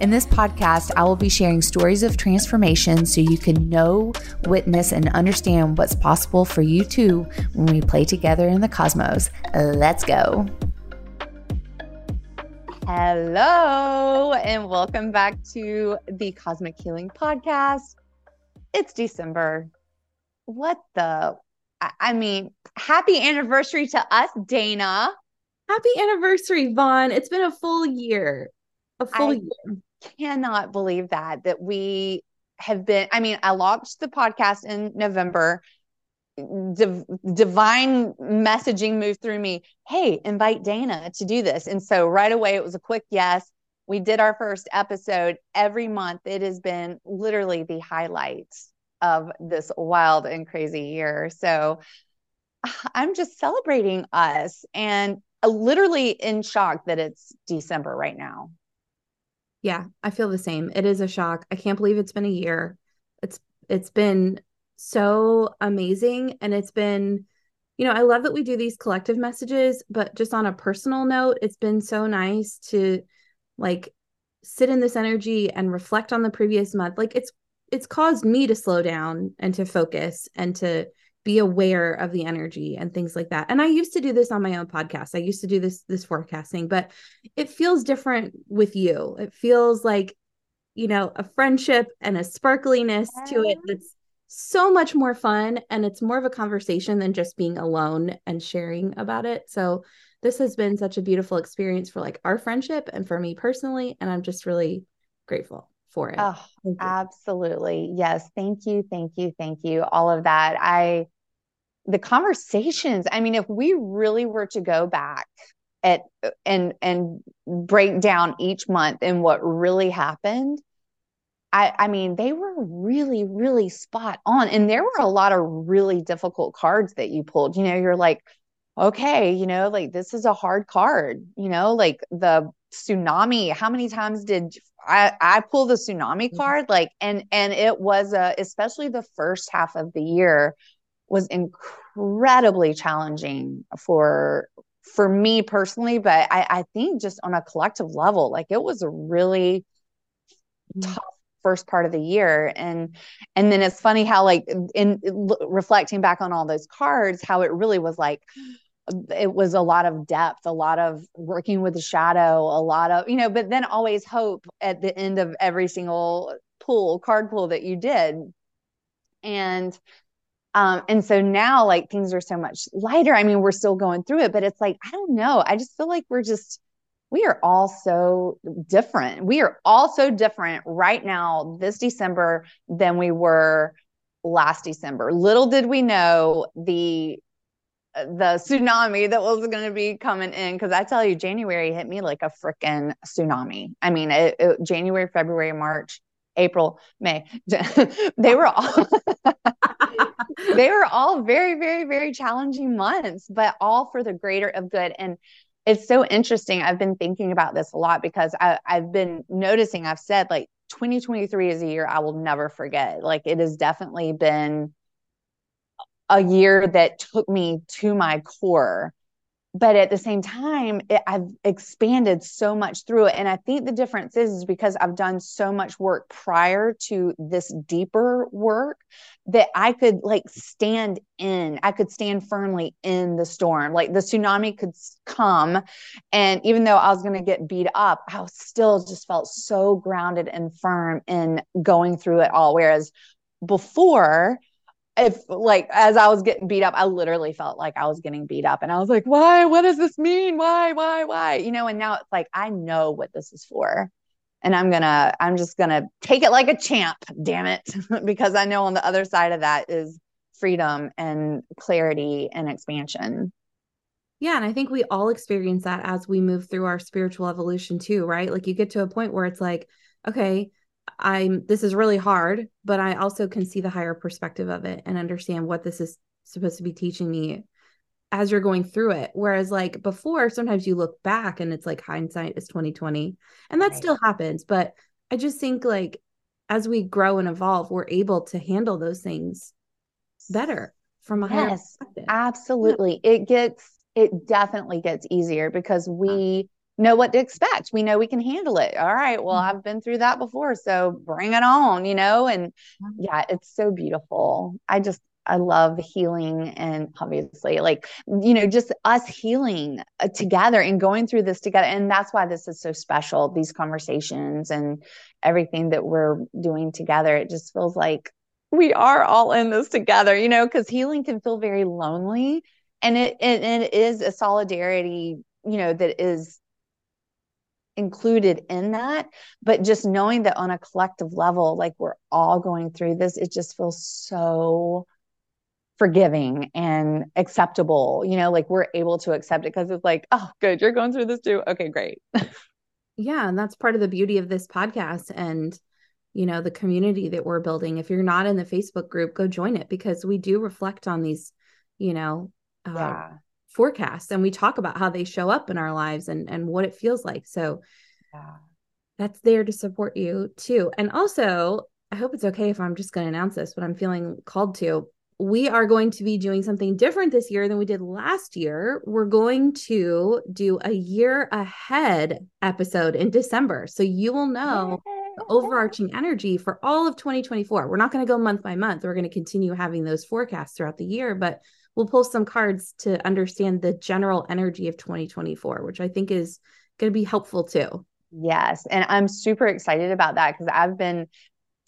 In this podcast, I will be sharing stories of transformation so you can know, witness, and understand what's possible for you too when we play together in the cosmos. Let's go. Hello, and welcome back to the Cosmic Healing Podcast. It's December. What the? I mean, happy anniversary to us, Dana. Happy anniversary, Vaughn. It's been a full year. A full I year. Cannot believe that that we have been. I mean, I launched the podcast in November. Div- divine messaging moved through me. Hey invite dana to do this. And so right away it was a quick yes. We did our first episode every month. It has been literally the highlights of this wild and crazy year. So i'm just celebrating us and uh, literally in shock that it's december right now yeah i feel the same it is a shock i can't believe it's been a year it's it's been so amazing. And it's been, you know, I love that we do these collective messages, but just on a personal note, it's been so nice to like sit in this energy and reflect on the previous month. Like it's, it's caused me to slow down and to focus and to be aware of the energy and things like that. And I used to do this on my own podcast. I used to do this this forecasting, but it feels different with you. It feels like you know, a friendship and a sparkliness to it that's so much more fun and it's more of a conversation than just being alone and sharing about it. So this has been such a beautiful experience for like our friendship and for me personally and I'm just really grateful for it. Oh, absolutely. Yes, thank you, thank you, thank you. All of that. I the conversations, I mean if we really were to go back at and and break down each month and what really happened, I, I mean, they were really, really spot on. And there were a lot of really difficult cards that you pulled. You know, you're like, okay, you know, like this is a hard card, you know, like the tsunami. How many times did I, I pull the tsunami mm-hmm. card? Like, and and it was a especially the first half of the year was incredibly challenging for for me personally, but I, I think just on a collective level, like it was a really mm. tough first part of the year and and then it's funny how like in, in reflecting back on all those cards how it really was like it was a lot of depth a lot of working with the shadow a lot of you know but then always hope at the end of every single pool card pool that you did and um and so now like things are so much lighter i mean we're still going through it but it's like i don't know i just feel like we're just we are all so different. We are all so different right now, this December, than we were last December. Little did we know the the tsunami that was going to be coming in because I tell you, January hit me like a freaking tsunami. I mean, it, it, January, February, March, April, May, they were all they were all very, very, very challenging months, but all for the greater of good. And it's so interesting. I've been thinking about this a lot because I, I've been noticing, I've said like 2023 is a year I will never forget. Like it has definitely been a year that took me to my core but at the same time it, i've expanded so much through it. And i think the difference is, is because i've done so much work prior to this deeper work that i could like stand in i could stand firmly in the storm. Like the tsunami could come and even though i was going to get beat up i still just felt so grounded and firm in going through it all. Whereas before if like as I was getting beat up, I literally felt like I was getting beat up. And I was like, why? What does this mean? Why? Why? Why? You know, and now it's like I know what this is for. And I'm gonna, I'm just gonna take it like a champ, damn it. because I know on the other side of that is freedom and clarity and expansion. Yeah. And I think we all experience that as we move through our spiritual evolution too, right? Like you get to a point where it's like, okay, I'm this is really hard, but I also can see the higher perspective of it and understand what this is supposed to be teaching me as you're going through it. Whereas like before, sometimes you look back and it's like hindsight is 2020. And that right. still happens. But I just think like as we grow and evolve, we're able to handle those things better from a yes, higher perspective. Absolutely. Yeah. It gets it definitely gets easier because we know what to expect. We know we can handle it. All right. Well, mm-hmm. I've been through that before. So bring it on, you know? And yeah, it's so beautiful. I just, I love healing and obviously, like, you know, just us healing uh, together and going through this together. And that's why this is so special, these conversations and everything that we're doing together. It just feels like we are all in this together, you know, because healing can feel very lonely. And it, it, it is a solidarity, you know, that is included in that but just knowing that on a collective level like we're all going through this it just feels so forgiving and acceptable you know like we're able to accept it because it's like oh good you're going through this too. Okay great. Yeah and that's part of the beauty of this podcast and you know the community that we're building. If you're not in the facebook group go join it because we do reflect on these you know uh, yeah forecasts and we talk about how they show up in our lives and and what it feels like so yeah. that's there to support you too and also i hope it's okay if i'm just going to announce this but i'm feeling called to we are going to be doing something different this year than we did last year. We're going to do a year ahead episode in December. So you will know the overarching energy for all of 2024. We're not going to go month by month. We're going to continue having those forecasts throughout the year, but we'll pull some cards to understand the general energy of 2024, which I think is going to be helpful too. Yes. And I'm super excited about that because I've been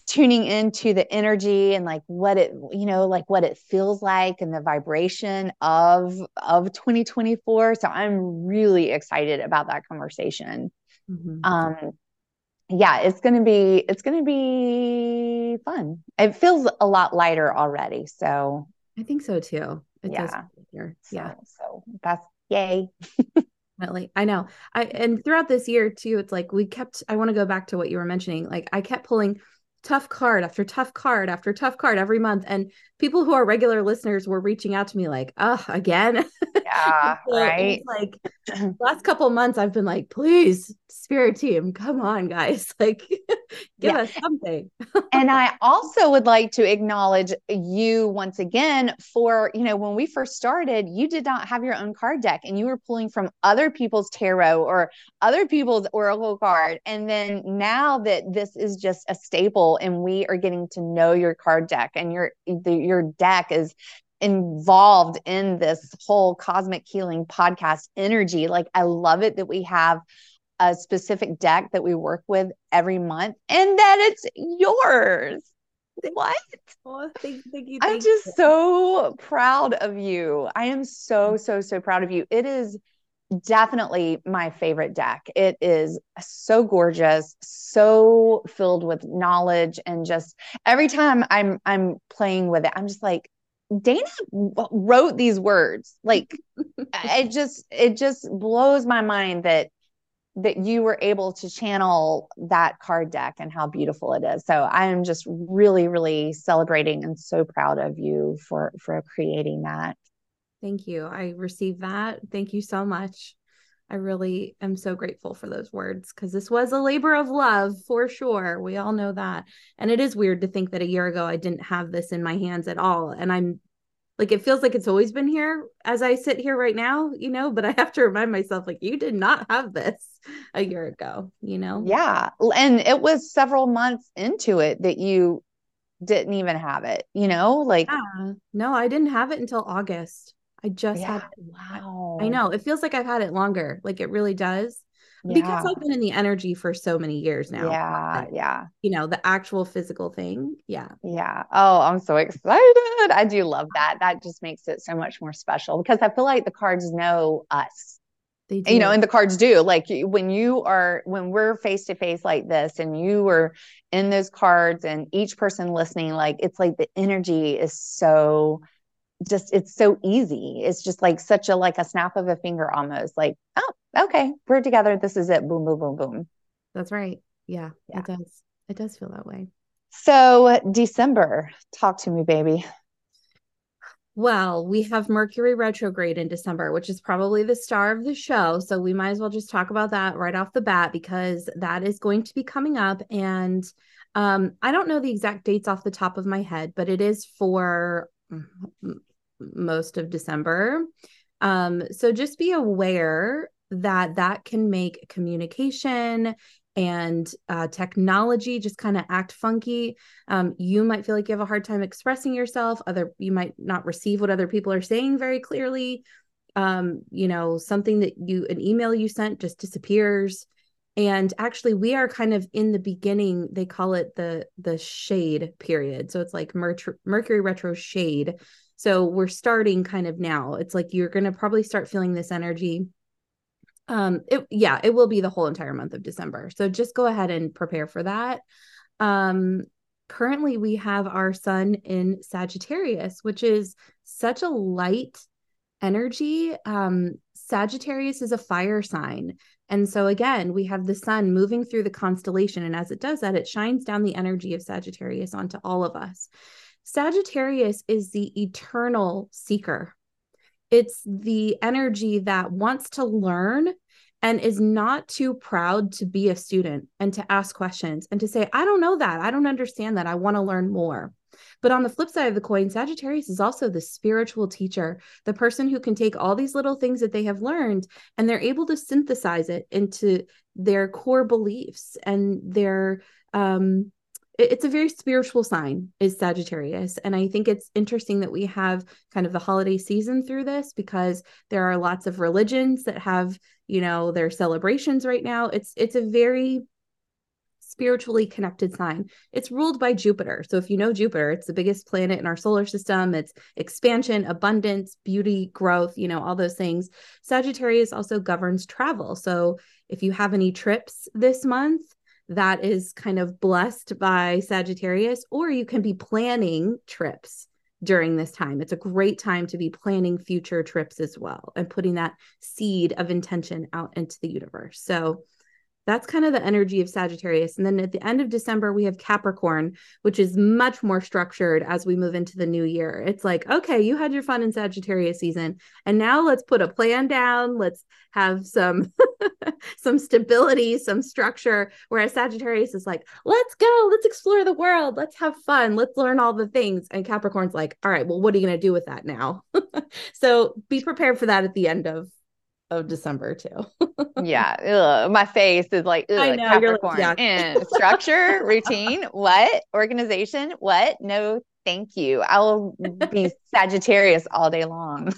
tuning into the energy and like what it you know like what it feels like and the vibration of of 2024 so i'm really excited about that conversation mm-hmm. um yeah it's gonna be it's gonna be fun it feels a lot lighter already so i think so too it yeah. Here. So, yeah. So that's yay. Definitely. I know. I and throughout this year too, it's like we kept I want to go back to what you were mentioning. Like I kept pulling tough card after tough card after tough card every month. And people who are regular listeners were reaching out to me like, oh, again. Yeah. so right. Like last couple months, I've been like, please, spirit team, come on, guys. Like give yeah. us something. and I also would like to acknowledge you once again for, you know, when we first started, you did not have your own card deck and you were pulling from other people's tarot or other people's oracle card. And then now that this is just a staple and we are getting to know your card deck and your your deck is involved in this whole cosmic healing podcast energy. Like i love it that we have a specific deck that we work with every month and that it's yours. What? Oh, thank, thank you, thank i'm just you. so proud of you. I am so so so proud of you. It is definitely my favorite deck. It is so gorgeous, so filled with knowledge and just every time I'm I'm playing with it, I'm just like Dana wrote these words. Like it just it just blows my mind that that you were able to channel that card deck and how beautiful it is. So I am just really really celebrating and so proud of you for for creating that. Thank you. I received that. Thank you so much. I really am so grateful for those words because this was a labor of love for sure. We all know that. And it is weird to think that a year ago I didn't have this in my hands at all. And I'm like, it feels like it's always been here as I sit here right now, you know, but I have to remind myself, like, you did not have this a year ago, you know? Yeah. And it was several months into it that you didn't even have it, you know? Like, yeah. no, I didn't have it until August. I just yeah. had wow. I know. It feels like I've had it longer. Like it really does. Yeah. Because I've been in the energy for so many years now. Yeah. yeah. You know, the actual physical thing. Yeah. Yeah. Oh, I'm so excited. I do love that. That just makes it so much more special because I feel like the cards know us. They do. You know, and the cards do. Like when you are, when we're face to face like this and you are in those cards and each person listening, like it's like the energy is so just it's so easy it's just like such a like a snap of a finger almost like oh okay we're together this is it boom boom boom boom that's right yeah, yeah. it does it does feel that way. So, December, talk to me, baby. Well, we have Mercury retrograde in December, which is probably the star of the show. So we might as well just talk about that right off the bat because that is going to be coming up. And um, I don't know the exact dates off the top of my head, but it is for most of December. Um, so just be aware that that can make communication and uh, technology just kind of act funky. Um, you might feel like you have a hard time expressing yourself. Other you might not receive what other people are saying very clearly. Um, you know something that you an email you sent just disappears and actually we are kind of in the beginning they call it the the shade period. So it's like Mer- mercury retro shade. So we're starting kind of now. It's like you're going to probably start feeling this energy. Um it yeah it will be the whole entire month of december. So just go ahead and prepare for that. Um currently we have our sun in sagittarius which is such a light energy. Um sagittarius is a fire sign and so again we have the sun moving through the constellation and as it does that it shines down the energy of sagittarius onto all of us sagittarius is the eternal seeker it's the energy that wants to learn and is not too proud to be a student and to ask questions and to say, I don't know that. I don't understand that. I want to learn more. But on the flip side of the coin, Sagittarius is also the spiritual teacher, the person who can take all these little things that they have learned and they're able to synthesize it into their core beliefs and their um, it's a very spiritual sign is sagittarius. And i think it's interesting that we have kind of the holiday season through this because there are lots of religions that have you know their celebrations right now. It's it's a very spiritually connected sign. It's ruled by jupiter. So if you know jupiter it's the biggest planet in our solar system. It's expansion abundance beauty growth you know all those things. Sagittarius also governs travel. So if you have any trips this month that is kind of blessed by Sagittarius, or you can be planning trips during this time. It's a great time to be planning future trips as well and putting that seed of intention out into the universe. So that's kind of the energy of Sagittarius. And then at the end of December, we have Capricorn, which is much more structured as we move into the new year. It's like, okay, you had your fun in Sagittarius season, and now let's put a plan down. Let's have some some stability, some structure. Whereas Sagittarius is like, let's go, let's explore the world, let's have fun, let's learn all the things. And Capricorn's like, all right, well, what are you going to do with that now? so be prepared for that at the end of of December too. yeah, ugh, my face is like ugh, I know, Capricorn. Like, yeah. and structure, routine, what organization, what? No, thank you. I'll be Sagittarius all day long.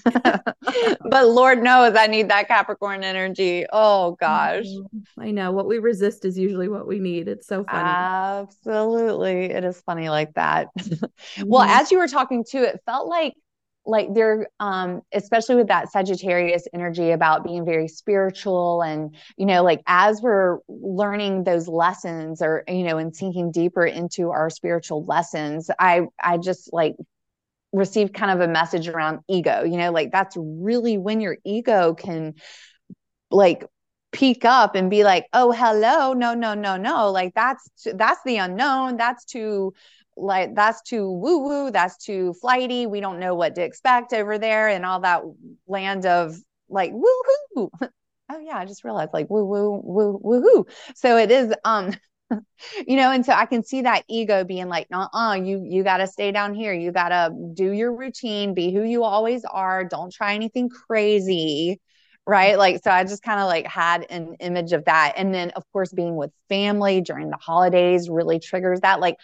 but Lord knows I need that Capricorn energy. Oh gosh. Mm-hmm. I know what we resist is usually what we need. It's so funny. Absolutely. It is funny like that. well, mm-hmm. as you were talking to, it felt like like they're um especially with that sagittarius energy about being very spiritual and you know like as we're learning those lessons or you know and sinking deeper into our spiritual lessons i i just like received kind of a message around ego you know like that's really when your ego can like peak up and be like oh hello no no no no like that's that's the unknown that's too like that's too woo woo, that's too flighty. We don't know what to expect over there and all that land of like woo hoo. oh yeah, I just realized like woo woo woo woo hoo. So it is um you know, and so I can see that ego being like, uh-uh, you you gotta stay down here. You gotta do your routine, be who you always are. Don't try anything crazy. Right. Like, so I just kind of like had an image of that. And then, of course, being with family during the holidays really triggers that. Like,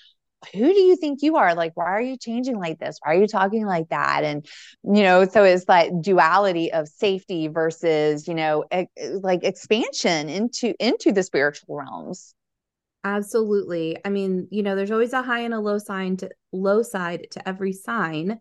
who do you think you are? Like, why are you changing like this? Why are you talking like that? And, you know, so it's like duality of safety versus, you know, e- like expansion into, into the spiritual realms. Absolutely. I mean, you know, there's always a high and a low sign to low side to every sign.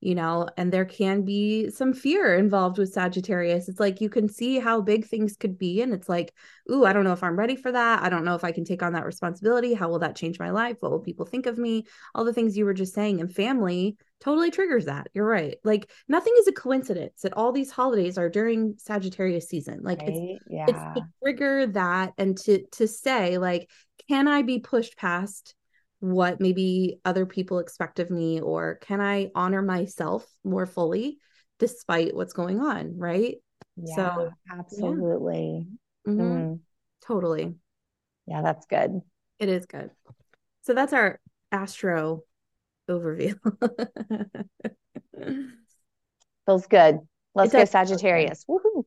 You know, and there can be some fear involved with Sagittarius. It's like you can see how big things could be. And it's like, ooh, I don't know if I'm ready for that. I don't know if I can take on that responsibility. How will that change my life? What will people think of me? All the things you were just saying. And family totally triggers that. You're right. Like nothing is a coincidence that all these holidays are during Sagittarius season. Like right? it's, yeah. it's to trigger that and to to say, like, can I be pushed past what maybe other people expect of me or can i honor myself more fully despite what's going on right? Yeah, so absolutely. Yeah. Mm-hmm. Mm. totally. Yeah that's good. It is good. So that's our astro overview. Feels good. Let's go sagittarius. Woohoo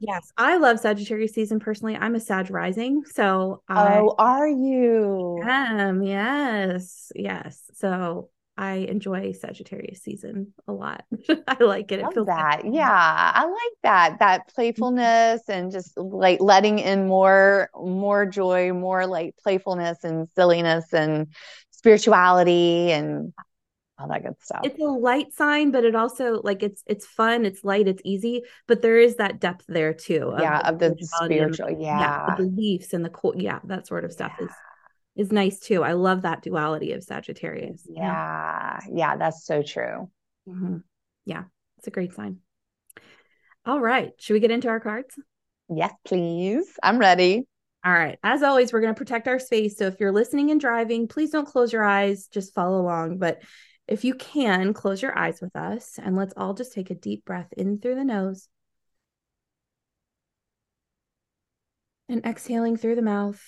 yes, I love Sagittarius season personally. I'm a Sag rising, so I oh, are you? Am yes, yes. So I enjoy Sagittarius season a lot. I like it. Love it feels that. Like- yeah, I like that. That mm-hmm. playfulness and just like letting in more, more joy, more like playfulness and silliness and spirituality and all that good stuff. It's a light sign, but it also like it's it's fun, it's light, it's easy, but there is that depth there too. Of yeah, of the spiritual, and, yeah. yeah. the beliefs and the cool, yeah, that sort of stuff yeah. is is nice too. I love that duality of Sagittarius. Yeah, yeah, yeah that's so true. Mm-hmm. Yeah, it's a great sign. All right, should we get into our cards? Yes, please. I'm ready. All right. As always, we're going to protect our space. So if you're listening and driving, please don't close your eyes. Just follow along. But if you can, close your eyes with us and let's all just take a deep breath in through the nose and exhaling through the mouth.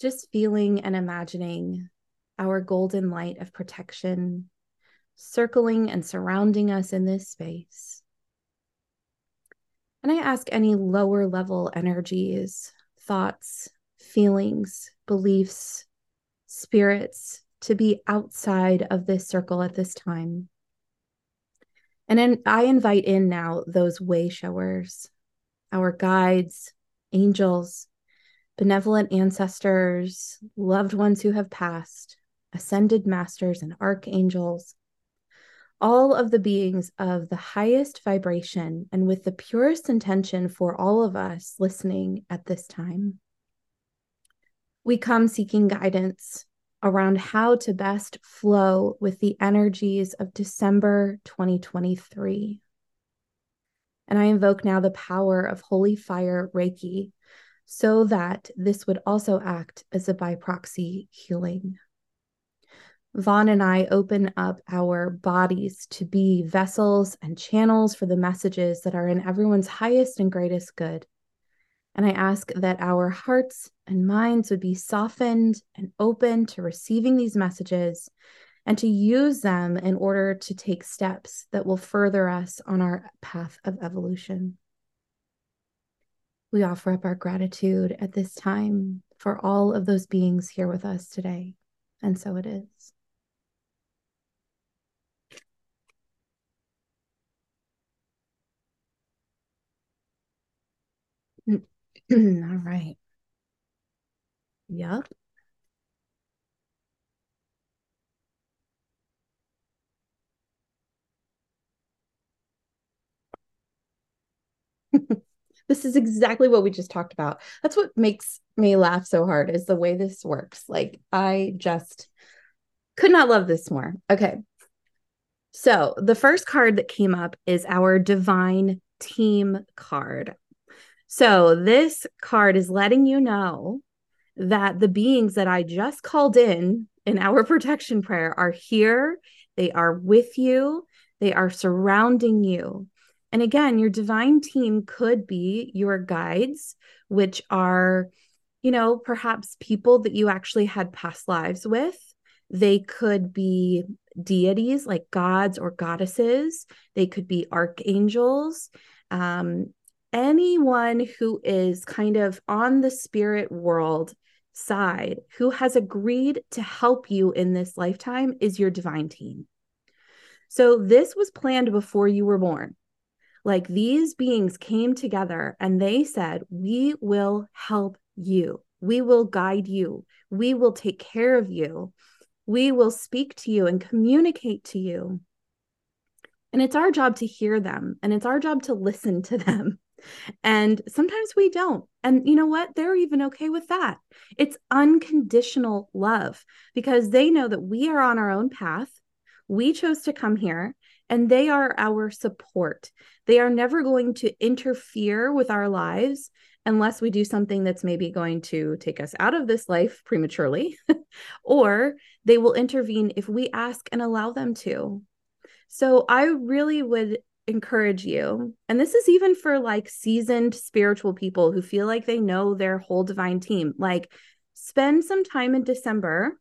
Just feeling and imagining our golden light of protection circling and surrounding us in this space. And I ask any lower level energies thoughts, feelings, beliefs, spirits to be outside of this circle at this time. And then I invite in now those way showers, our guides, angels, benevolent ancestors, loved ones who have passed, ascended masters, and archangels, all of the beings of the highest vibration and with the purest intention for all of us listening at this time. We come seeking guidance around how to best flow with the energies of December 2023. And I invoke now the power of holy fire Reiki so that this would also act as a by proxy healing. Vaughn and I open up our bodies to be vessels and channels for the messages that are in everyone's highest and greatest good. And I ask that our hearts and minds would be softened and open to receiving these messages and to use them in order to take steps that will further us on our path of evolution. We offer up our gratitude at this time for all of those beings here with us today. And so it is. All right. Yep. this is exactly what we just talked about. That's what makes me laugh so hard is the way this works. Like I just could not love this more. Okay. So, the first card that came up is our divine team card. So this card is letting you know that the beings that I just called in in our protection prayer are here. They are with you. They are surrounding you. And again, your divine team could be your guides, which are, you know, perhaps people that you actually had past lives with. They could be deities like gods or goddesses. They could be archangels. Um, anyone who is kind of on the spirit world side who has agreed to help you in this lifetime is your divine team. So this was planned before you were born. Like these beings came together and they said, We will help you. We will guide you. We will take care of you. We will speak to you and communicate to you. And it's our job to hear them and it's our job to listen to them. And sometimes we don't. And you know what? They're even okay with that. It's unconditional love because they know that we are on our own path. We chose to come here and they are our support. They are never going to interfere with our lives unless we do something that's maybe going to take us out of this life prematurely, or they will intervene if we ask and allow them to. So I really would encourage you, and this is even for like seasoned spiritual people who feel like they know their whole divine team, like spend some time in December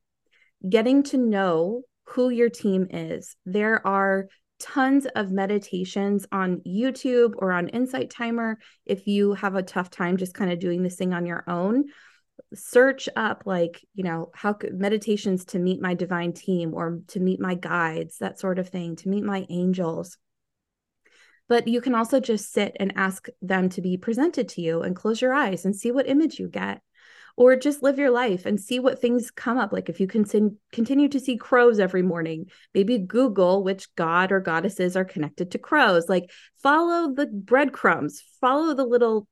getting to know who your team is. There are tons of meditations on YouTube or on Insight Timer if you have a tough time just kind of doing this thing on your own. Search up, like, you know, how could meditations to meet my divine team or to meet my guides, that sort of thing, to meet my angels. But you can also just sit and ask them to be presented to you and close your eyes and see what image you get or just live your life and see what things come up. Like if you can continue to see crows every morning, maybe Google which god or goddesses are connected to crows. Like follow the breadcrumbs, follow the little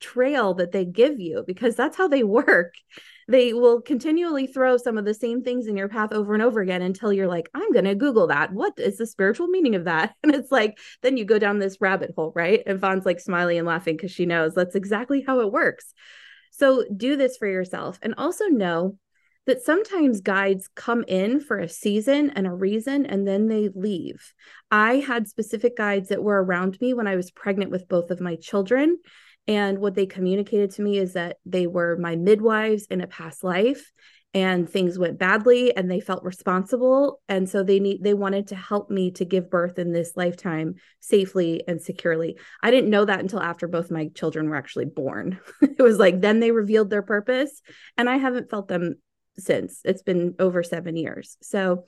trail that they give you because that's how they work. They will continually throw some of the same things in your path over and over again until you're like, I'm going to Google that. What is the spiritual meaning of that? And it's like, then you go down this rabbit hole, right? And Vaughn's like smiling and laughing because she knows that's exactly how it works. So do this for yourself and also know that sometimes guides come in for a season and a reason and then they leave. I had specific guides that were around me when I was pregnant with both of my children. And what they communicated to me is that they were my midwives in a past life and things went badly and they felt responsible. And so they need they wanted to help me to give birth in this lifetime safely and securely. I didn't know that until after both my children were actually born. It was like then they revealed their purpose and i haven't felt them since. It's been over 7 years. So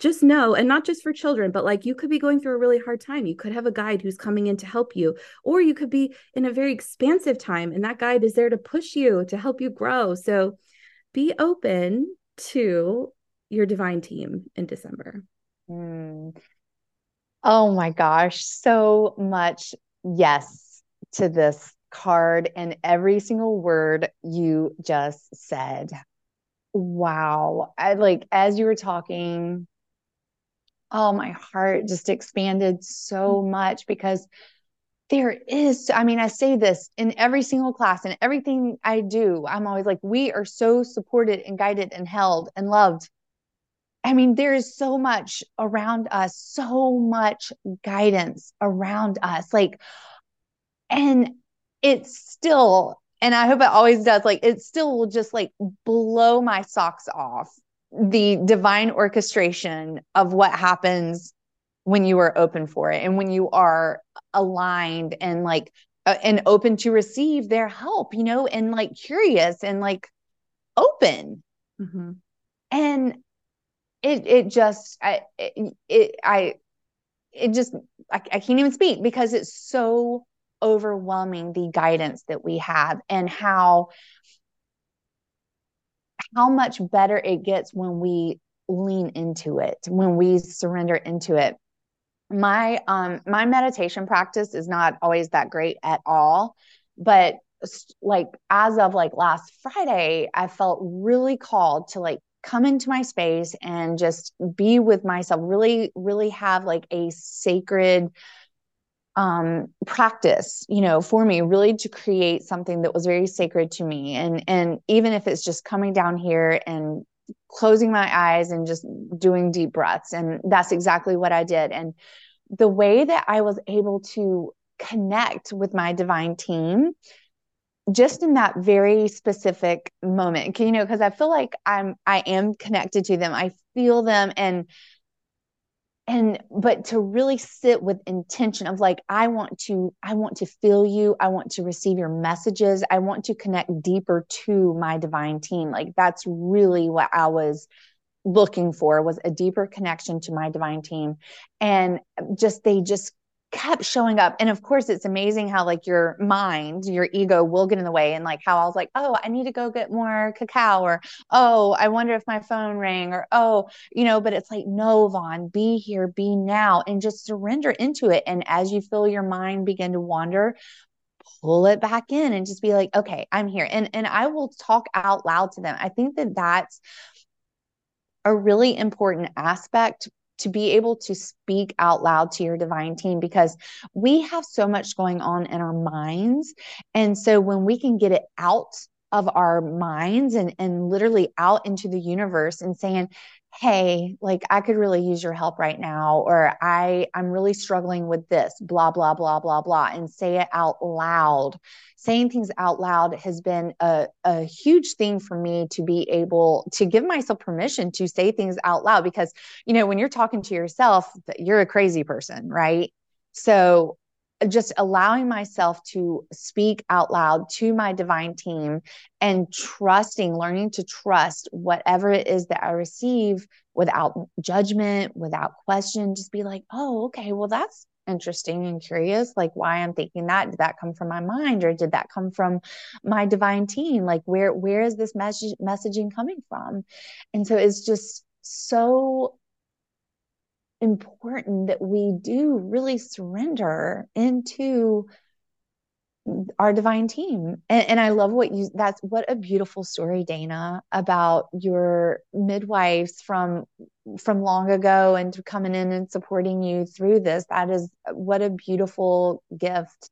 just know and not just for children but like you could be going through a really hard time you could have a guide who's coming in to help you or you could be in a very expansive time and that guide is there to push you to help you grow so be open to your divine team in December. Mm. Oh my gosh, so much yes to this card and every single word you just said. Wow. I like as you were talking, oh my heart just expanded so mm. much because there is i mean i say this in every single class and everything i do i'm always like we are so supported and guided and held and loved i mean there is so much around us so much guidance around us like and it's still and i hope it always does like it still will just like blow my socks off the divine orchestration of what happens when you are open for it and when you are aligned and like uh, and open to receive their help you know and like curious and like open mm-hmm. and it it just i it, it i it just I, I can't even speak because it's so overwhelming the guidance that we have and how how much better it gets when we lean into it when we surrender into it. My um my meditation practice is not always that great at all but like as of like last friday i felt really called to like come into my space and just be with myself really really have like a sacred um practice you know for me really to create something that was very sacred to me and and even if it's just coming down here and closing my eyes and just doing deep breaths. And that's exactly what I did. And the way that I was able to connect with my divine team just in that very specific moment you know because i feel like i'm i am connected to them i feel them and and but to really sit with intention of like i want to i want to feel you. I want to receive your messages. I want to connect deeper to my divine team. Like that's really what i was looking for was a deeper connection to my divine team. And just they just kept showing up. And of course, it's amazing how like your mind, your ego will get in the way. And like how I was like, oh, I need to go get more cacao, or oh, I wonder if my phone rang, or oh, you know, but it's like, no, Vaughn, be here, be now, and just surrender into it. And as you feel your mind begin to wander, pull it back in and just be like, okay, I'm here. And and I will talk out loud to them. I think that that's a really important aspect to be able to speak out loud to your divine team because we have so much going on in our minds. And so when we can get it out of our minds and, and literally out into the universe and saying, hey like i could really use your help right now or i i'm really struggling with this blah blah blah blah blah and say it out loud. Saying things out loud has been a, a huge thing for me to be able to give myself permission to say things out loud because you know when you're talking to yourself you're a crazy person right? So just allowing myself to speak out loud to my divine team and trusting, learning to trust whatever it is that I receive without judgment, without question, just be like, oh, okay, well, that's interesting and curious like why i'm thinking that did that come from my mind or did that come from my divine team? Like where where is this message messaging coming from? And so it's just so important that we do really surrender into our divine team. And, and, I love what you that's what a beautiful story, Dana, about your midwives from from long ago and coming in and supporting you through this. That is what a beautiful gift.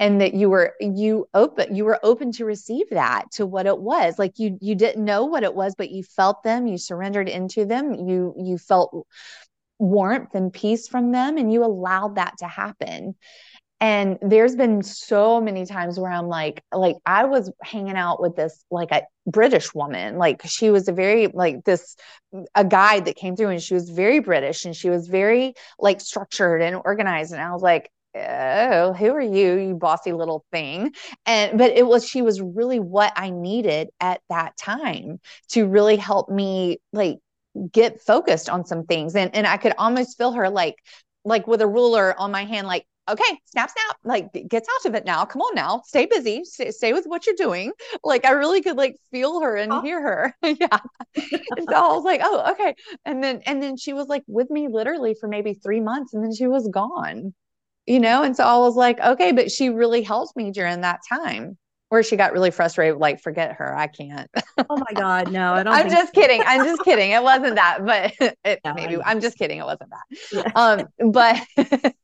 And that you were you open you were open to receive that to what it was. Like you you didn't know what it was, but you felt them, you surrendered into them, you you felt warmth and peace from them and you allowed that to happen. And there's been so many times where i'm like like i was hanging out with this like a british woman like she was a very like this a guide that came through and she was very british and she was very like structured and organized and i was like oh who are you you bossy little thing? And but it was she was really what i needed at that time to really help me like get focused on some things. And and I could almost feel her like like with a ruler on my hand like okay snap snap like gets out of it now. Come on now. Stay busy. Stay, stay with what you're doing. Like i really could like feel her and oh. hear her. Yeah. And so i was like oh okay. And then and then she was like with me literally for maybe three months and then she was gone you know? And so i was like okay but she really helped me during that time or she got really frustrated, like, forget her. I can't. oh my God. No, I don't. I'm just so. kidding. I'm just kidding. It wasn't that, but it, no, maybe I'm just kidding. It wasn't that. Yeah. Um, but,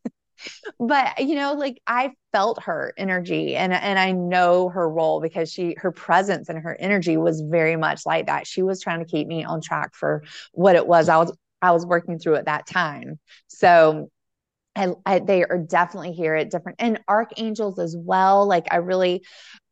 but you know, like I felt her energy and, and I know her role because she, her presence and her energy was very much like that. She was trying to keep me on track for what it was I was, I was working through at that time. So I, I, they are definitely here at different and archangels as well like i really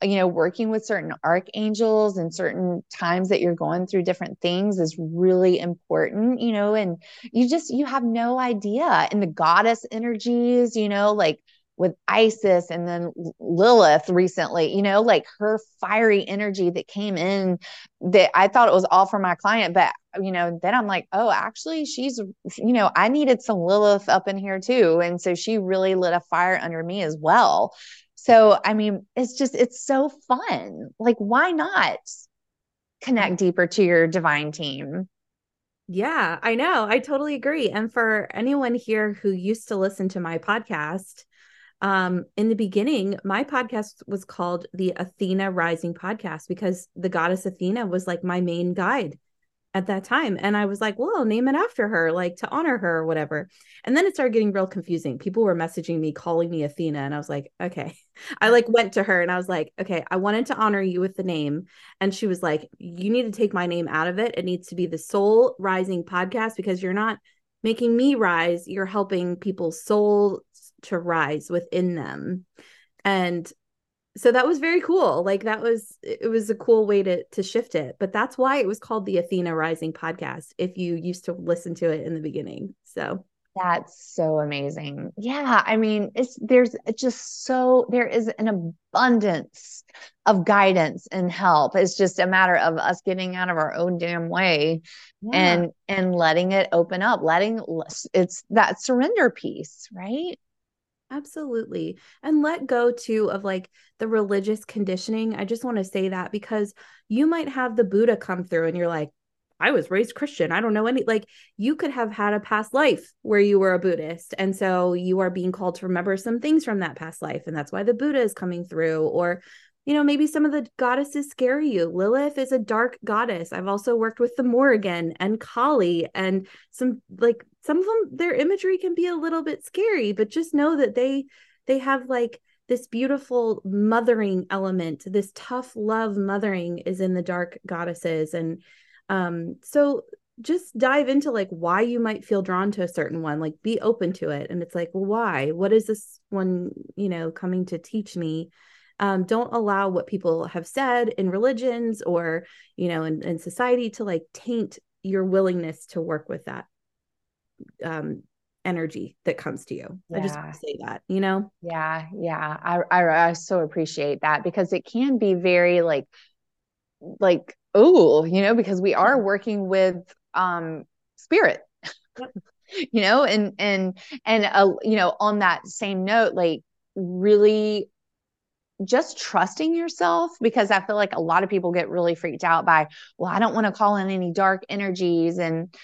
you know working with certain archangels and certain times that you're going through different things is really important you know and you just you have no idea and the goddess energies you know like with Isis and then Lilith recently, you know, like her fiery energy that came in that I thought it was all for my client, but you know, then I'm like, oh, actually, she's, you know, I needed some Lilith up in here too. And so she really lit a fire under me as well. So, I mean, it's just, it's so fun. Like, why not connect deeper to your divine team? Yeah, I know. I totally agree. And for anyone here who used to listen to my podcast, um, in the beginning, my podcast was called the Athena Rising Podcast because the goddess Athena was like my main guide at that time. And I was like, well, I'll name it after her, like to honor her or whatever. And then it started getting real confusing. People were messaging me, calling me Athena. And I was like, okay. I like went to her and I was like, okay, I wanted to honor you with the name. And she was like, you need to take my name out of it. It needs to be the Soul Rising Podcast because you're not making me rise, you're helping people's soul to rise within them. And so that was very cool. Like that was it was a cool way to to shift it. But that's why it was called the athena rising podcast if you used to listen to it in the beginning. So that's so amazing. Yeah i mean it's there's just so there is an abundance of guidance and help. It's just a matter of us getting out of our own damn way yeah. and and letting it open up letting it's that surrender piece right Absolutely. And let go too of like the religious conditioning. I just want to say that because you might have the Buddha come through and you're like, I was raised Christian. I don't know any, like, you could have had a past life where you were a Buddhist. And so you are being called to remember some things from that past life. And that's why the Buddha is coming through. Or, you know, maybe some of the goddesses scare you. Lilith is a dark goddess. I've also worked with the Morrigan and Kali and some like some of them, their imagery can be a little bit scary, but just know that they, they have like, this beautiful mothering element this tough love mothering is in the dark goddesses and um, so just dive into like why you might feel drawn to a certain one, like be open to it. And it's like, well, why? What is this one, you know, coming to teach me? Um, don't allow what people have said in religions or, you know, in, in society to like taint your willingness to work with that um, energy that comes to you. Yeah. I just want to say that, you know? Yeah. Yeah. I, I, I so appreciate that because it can be very like, like oh, you know, because we are working with um spirit. you know, and and and uh, you know, on that same note, like really just trusting yourself because I feel like a lot of people get really freaked out by, well, I don't want to call in any dark energies and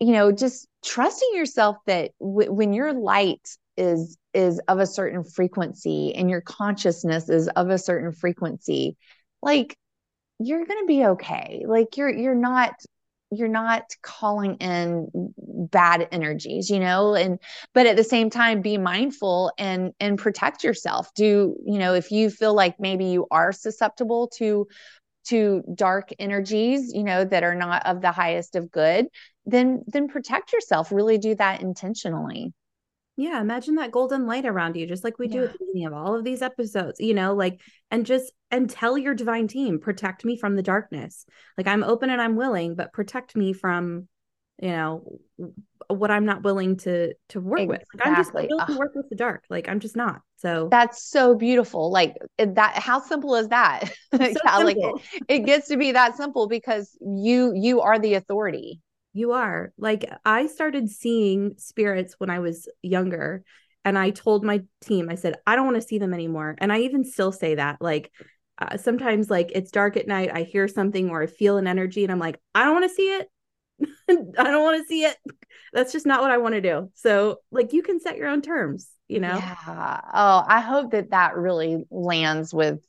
you know, just trusting yourself that w- when your light is is of a certain frequency and your consciousness is of a certain frequency, like you're going to be okay. Like you're you're not you're not calling in bad energies you know and but at the same time be mindful and and protect yourself do you know if you feel like maybe you are susceptible to to dark energies you know that are not of the highest of good then then protect yourself really do that intentionally yeah, imagine that golden light around you, just like we yeah. do at the beginning of all of these episodes, you know, like, and just, and tell your divine team, protect me from the darkness. Like, I'm open and I'm willing, but protect me from, you know, what I'm not willing to to work exactly. with. Like, I'm just willing to work with the dark. Like, I'm just not. So that's so beautiful. Like that, how simple is that? So yeah, like it, it gets to be that simple because you you are the authority you are. Like I started seeing spirits when I was younger and I told my team I said I don't want to see them anymore. And I even still say that like uh, sometimes like it's dark at night I hear something or I feel an energy and I'm like I don't want to see it. I don't want to see it. That's just not what I want to do. So like you can set your own terms, you know. Yeah. Oh, I hope that that really lands with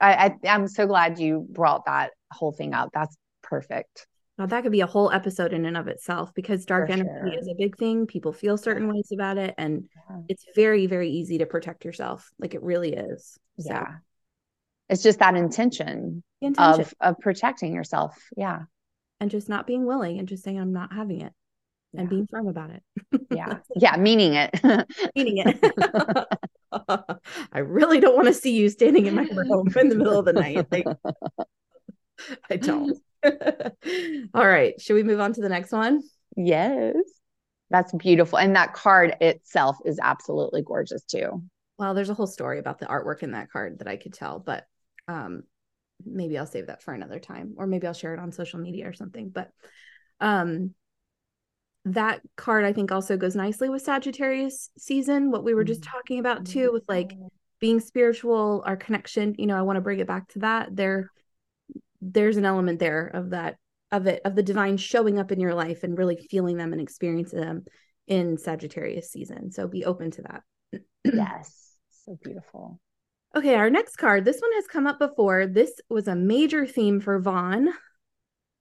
I, I I'm so glad you brought that whole thing up. That's perfect. Now that could be a whole episode in and of itself because dark For energy sure. is a big thing. People feel certain ways about it, and yeah. it's very, very easy to protect yourself. Like it really is. So. Yeah, it's just that intention, intention, of of protecting yourself. Yeah, and just not being willing and just saying I'm not having it, yeah. and being firm about it. yeah, yeah, meaning it, meaning it. I really don't want to see you standing in my room in the middle of the night. Like, I don't. All right. Should we move on to the next one? Yes. That's beautiful. And that card itself is absolutely gorgeous too. Well, there's a whole story about the artwork in that card that I could tell, but um maybe I'll save that for another time or maybe I'll share it on social media or something. But um that card I think also goes nicely with Sagittarius season, what we were just mm-hmm. talking about too with like being spiritual, our connection, you know, I want to bring it back to that. There there's an element there of that of it of the divine showing up in your life and really feeling them and experiencing them in Sagittarius season. So be open to that. yes. So beautiful. Okay, our next card. This one has come up before. This was a major theme for Vaughn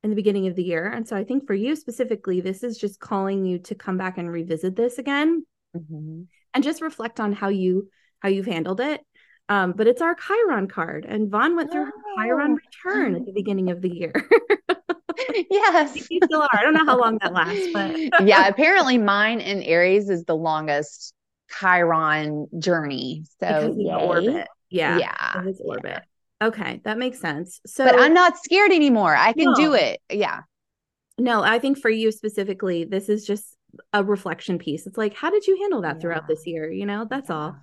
in the beginning of the year. And so I think for you specifically, this is just calling you to come back and revisit this again mm-hmm. and just reflect on how you how you've handled it um, but it's our Chiron card, and Vaughn went through oh. Chiron return at the beginning of the year. yes, you still are. I don't know how long that lasts, but yeah, apparently mine in Aries is the longest Chiron journey. So yeah, orbit, yeah, yeah, his orbit. Yeah. Okay, that makes sense. So, but I'm not scared anymore. I can no. do it. Yeah. No, I think for you specifically, this is just a reflection piece. It's like, how did you handle that yeah. throughout this year? You know, that's all.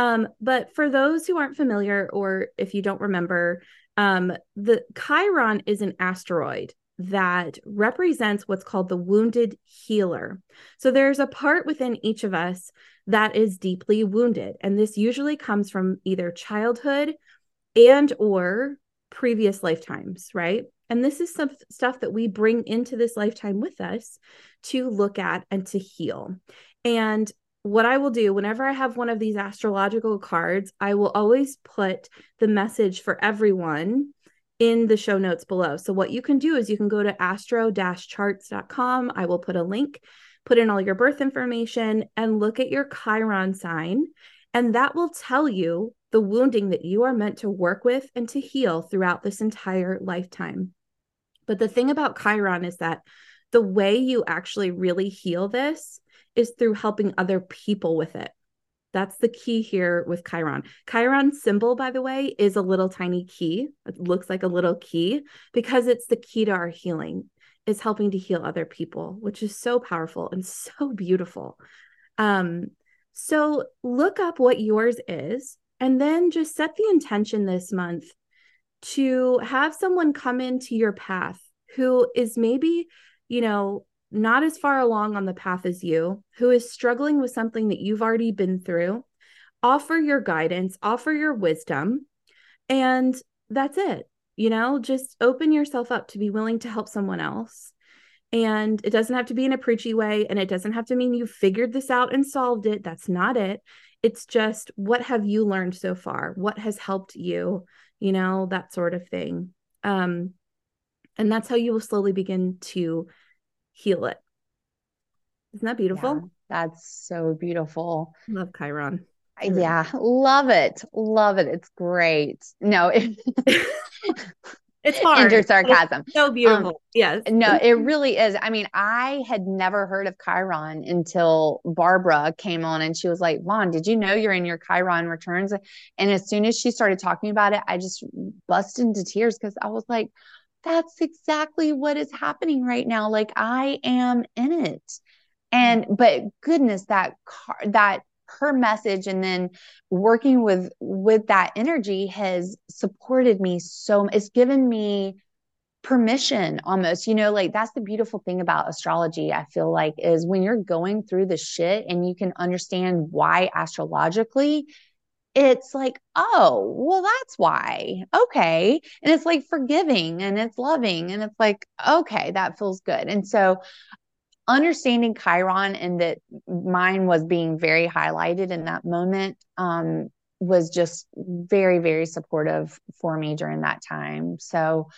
Um, but for those who aren't familiar, or if you don't remember, um, the Chiron is an asteroid that represents what's called the wounded healer. So there's a part within each of us that is deeply wounded and this usually comes from either childhood and or previous lifetimes, right? And this is some stuff that we bring into this lifetime with us to look at and to heal. And what I will do whenever I have one of these astrological cards, I will always put the message for everyone in the show notes below. So, what you can do is you can go to astro charts.com. I will put a link, put in all your birth information, and look at your Chiron sign. And that will tell you the wounding that you are meant to work with and to heal throughout this entire lifetime. But the thing about Chiron is that the way you actually really heal this is through helping other people with it. That's the key here with Chiron. Chiron's symbol, by the way, is a little tiny key. It looks like a little key because it's the key to our healing, is helping to heal other people, which is so powerful and so beautiful. Um, so look up what yours is and then just set the intention this month to have someone come into your path who is maybe, you know, not as far along on the path as you, who is struggling with something that you've already been through, offer your guidance, offer your wisdom, and that's it. You know, just open yourself up to be willing to help someone else. And it doesn't have to be in a preachy way, and it doesn't have to mean you figured this out and solved it. That's not it. It's just what have you learned so far? What has helped you? You know, that sort of thing. Um, and that's how you will slowly begin to heal it. Isn't that beautiful? Yeah, that's so beautiful. Love Chiron. Yeah, love it. Love it. It's great. No, it, it's hard. Enter sarcasm. It's so beautiful. Um, yes. No, it really is. I mean, I had never heard of Chiron until Barbara came on and she was like, Vaughn, did you know you're in your Chiron returns? And as soon as she started talking about it, I just busted into tears because I was like, that's exactly what is happening right now. Like I am in it. Mm-hmm. And but goodness, that car that her message and then working with with that energy has supported me so it's given me permission almost you know like that's the beautiful thing about astrology i feel like is when you're going through the shit and you can understand why astrologically it's like, oh, well, that's why. Okay. And it's like forgiving and it's loving. And it's like, okay, that feels good. And so understanding Chiron and that mine was being very highlighted in that moment um, was just very, very supportive for me during that time. So,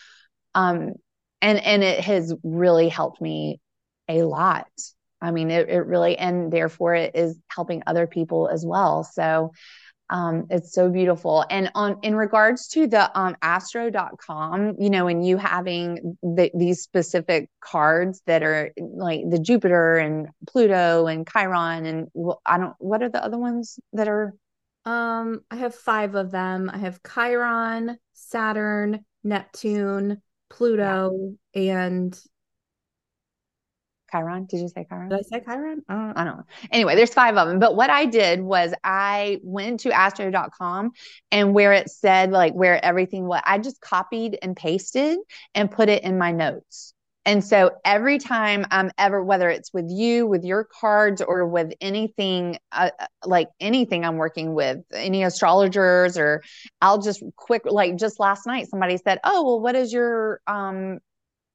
um, and, and it has really helped me a lot. I mean, it, it really, and therefore it is helping other people as well. So, um, it's so beautiful. And on in regards to the um, astro.com, you know, and you having the, these specific cards that are like the Jupiter and Pluto and Chiron and I don't what are the other ones that are um I have 5 of them. I have Chiron, Saturn, Neptune, Pluto yeah. and Chiron. Did you say Chiron? Did I say Chiron? Uh, I don't know. Anyway, there's five of them. But what I did was I went to astro.com and where it said like where everything was, I just copied and pasted and put it in my notes. And so every time I'm ever, whether it's with you, with your cards, or with anything uh, uh like anything I'm working with, any astrologers, or I'll just quick, like just last night, somebody said, Oh, well, what is your um,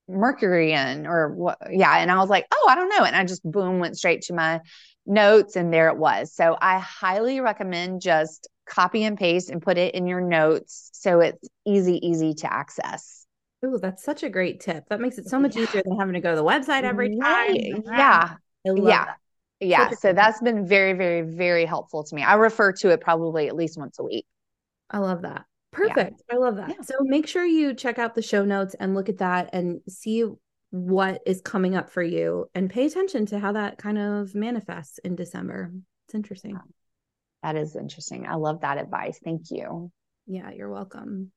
Mercury in or what? Yeah. And I was like, oh, I don't know. And I just boom went straight to my notes and there it was. So I highly recommend just copy and paste and put it in your notes so it's easy, easy to access. Oh, that's such a great tip. That makes it so much yeah. easier than having to go to the website every time. Yeah. Yeah. That. Yeah. So that's been very, very, very helpful to me. I refer to it probably at least once a week. I love that. Perfect. Yeah. I love that. Yeah. So make sure you check out the show notes and look at that and see what is coming up for you and pay attention to how that kind of manifests in December. It's interesting. That is interesting. I love that advice. Thank you. Yeah, you're welcome.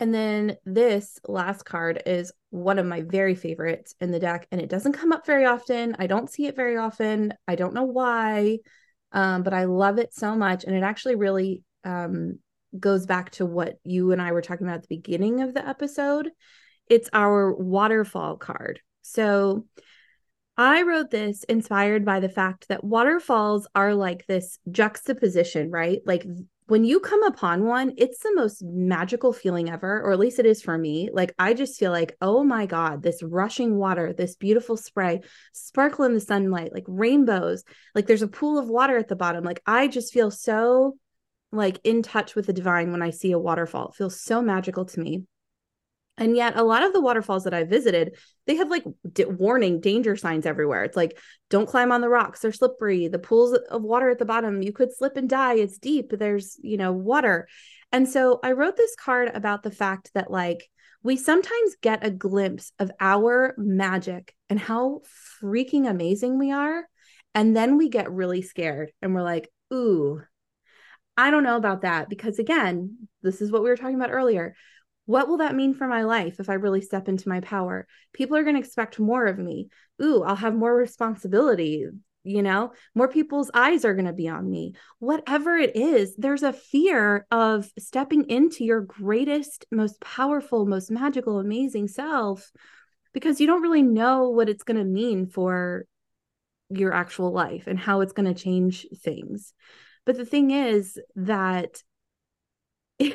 And then this last card is one of my very favorites in the deck, and it doesn't come up very often. I don't see it very often. I don't know why, um, but I love it so much. And it actually really um, goes back to what you and I were talking about at the beginning of the episode. it's our waterfall card. So I wrote this inspired by the fact that waterfalls are like this juxtaposition, right? Like when you come upon one, it's the most magical feeling ever, or at least it is for me. Like, I just feel like, oh my God, this rushing water, this beautiful spray, sparkle in the sunlight, like rainbows, like there's a pool of water at the bottom. Like, I just feel so like in touch with the divine when I see a waterfall. It feels so magical to me. And yet, a lot of the waterfalls that I visited, they have like d- warning danger signs everywhere. It's like, don't climb on the rocks, they're slippery. The pools of water at the bottom, you could slip and die. It's deep, there's, you know, water. And so I wrote this card about the fact that, like, we sometimes get a glimpse of our magic and how freaking amazing we are. And then we get really scared and we're like, ooh, I don't know about that. Because again, this is what we were talking about earlier what will that mean for my life if I really step into my power? People are going to expect more of me. Ooh, I'll have more responsibility. You know, more people's eyes are going to be on me. Whatever it is, there's a fear of stepping into your greatest, most powerful, most magical, amazing self because you don't really know what it's going to mean for your actual life and how it's going to change things. But the thing is that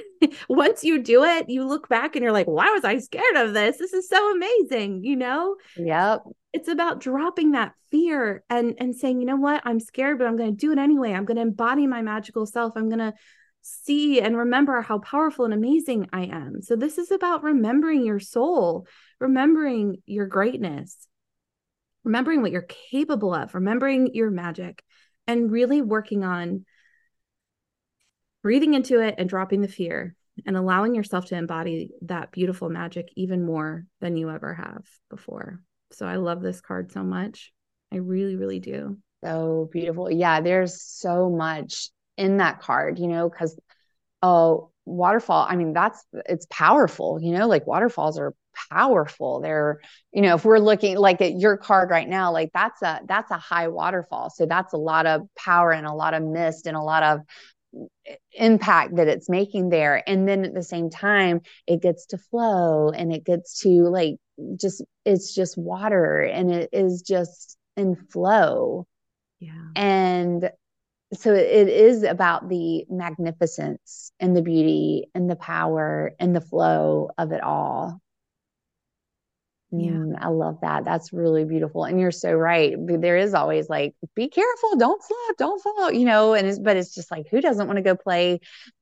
once you do it, you look back and you're like, why was I scared of this? This is so amazing, you know? Yep. It's about dropping that fear and and saying, you know what? I'm scared, but I'm going to do it anyway. I'm going to embody my magical self. I'm going to see and remember how powerful and amazing I am. So this is about remembering your soul, remembering your greatness, remembering what you're capable of, remembering your magic and really working on breathing into it and dropping the fear and allowing yourself to embody that beautiful magic even more than you ever have before. So I love this card so much. I really, really do. So beautiful. Yeah, there's so much in that card, you know, because oh, waterfall, I mean, that's it's powerful, you know, like waterfalls are powerful. They're, you know, if we're looking like at your card right now, like that's a that's a high waterfall. So that's a lot of power and a lot of mist and a lot of impact that it's making there. And then at the same time it gets to flow and it gets to like just it's just water and it is just in flow. Yeah. And so it is about the magnificence and the beauty and the power and the flow of it all yeah. Mm, I love that. That's really beautiful. And you're so right. There is always like, be careful, don't slip, don't fall, you know, and it's, but it's just like, who doesn't want to go play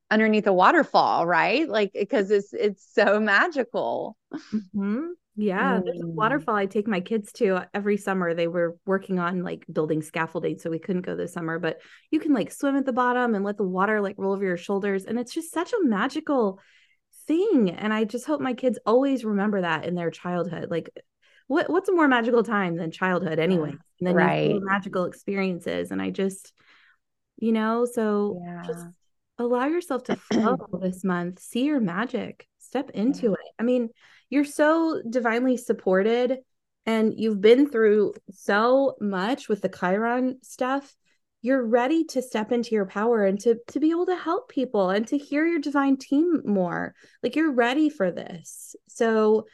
underneath a waterfall, right? Like, because it's, it's so magical. Mm-hmm. Yeah. Mm. There's a mm. waterfall I take my kids to every summer. They were working on like building scaffolding, so we couldn't go this summer, but you can like swim at the bottom and let the water like roll over your shoulders. And it's just such a magical thing and i just hope my kids always remember that in their childhood like what what's a more magical time than childhood anyway and then right. magical experiences and i just you know so yeah. just allow yourself to flow this month see your magic step into yeah. it i mean you're so divinely supported and you've been through so much with the chiron stuff you're ready to step into your power and to to be able to help people and to hear your divine team more. Like you're ready for this. So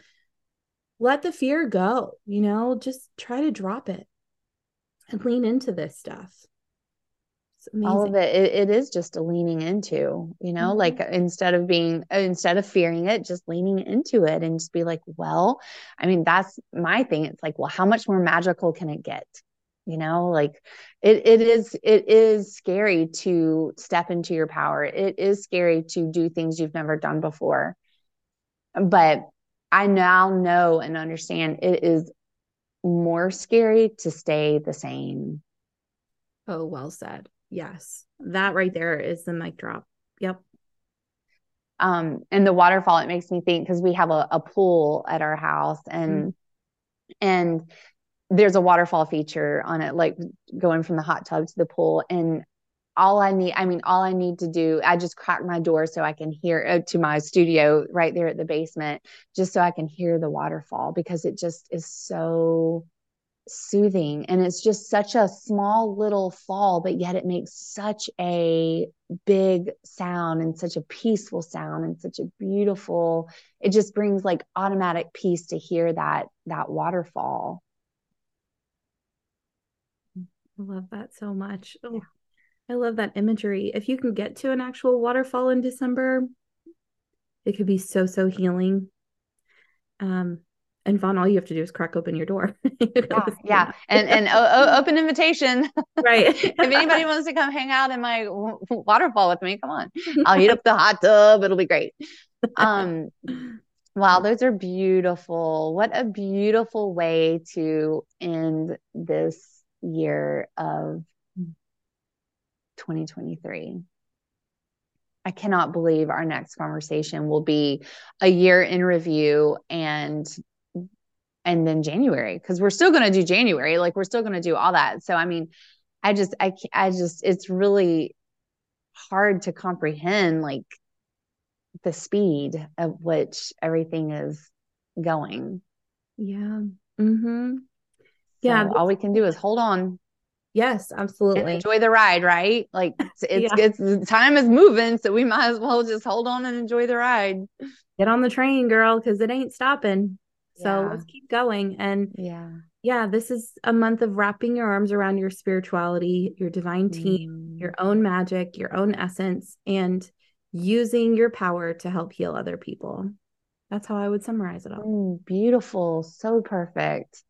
let the fear go you know just try to drop it and lean into this stuff. All of it, it, it is just a leaning into you know mm-hmm. like instead of being instead of fearing it just leaning into it and just be like well i mean that's my thing. It's like well how much more magical can it get you know like it, it is it is scary to step into your power. It is scary to do things you've never done before. But i now know and understand it is more scary to stay the same. Oh well said. Yes. That right there is the mic drop. Yep. Um and the waterfall it makes me think because we have a, a pool at our house and mm-hmm. and there's a waterfall feature on it, like going from the hot tub to the pool. And all I need, I mean, all I need to do, I just crack my door so I can hear uh, to my studio right there at the basement, just so I can hear the waterfall because it just is so soothing and it's just such a small little fall but yet it makes such a big sound and such a peaceful sound and such a beautiful it just brings like automatic peace to hear that that waterfall i love that so much oh, i love that imagery if you can get to an actual waterfall in december it could be so so healing um and Vaughn, all you have to do is crack open your door. yeah, yeah, and and open invitation. Right. if anybody wants to come hang out in my waterfall with me, come on. I'll heat up the hot tub. It'll be great. Um, wow, those are beautiful. What a beautiful way to end this year of 2023. I cannot believe our next conversation will be a year in review and and then January because we're still going to do January like we're still going to do all that. So I mean I just I I just it's really hard to comprehend like the speed at which everything is going. Yeah. Mhm yeah so all we can do is hold on yes absolutely enjoy the ride right like it's it's, yeah. it's time is moving so we might as well just hold on and enjoy the ride get on the train girl because it ain't stopping so yeah. let's keep going. And yeah, yeah, this is a month of wrapping your arms around your spirituality, your divine team, mm. your own magic, your own essence, and using your power to help heal other people. That's how I would summarize it all. Mm, beautiful. So perfect.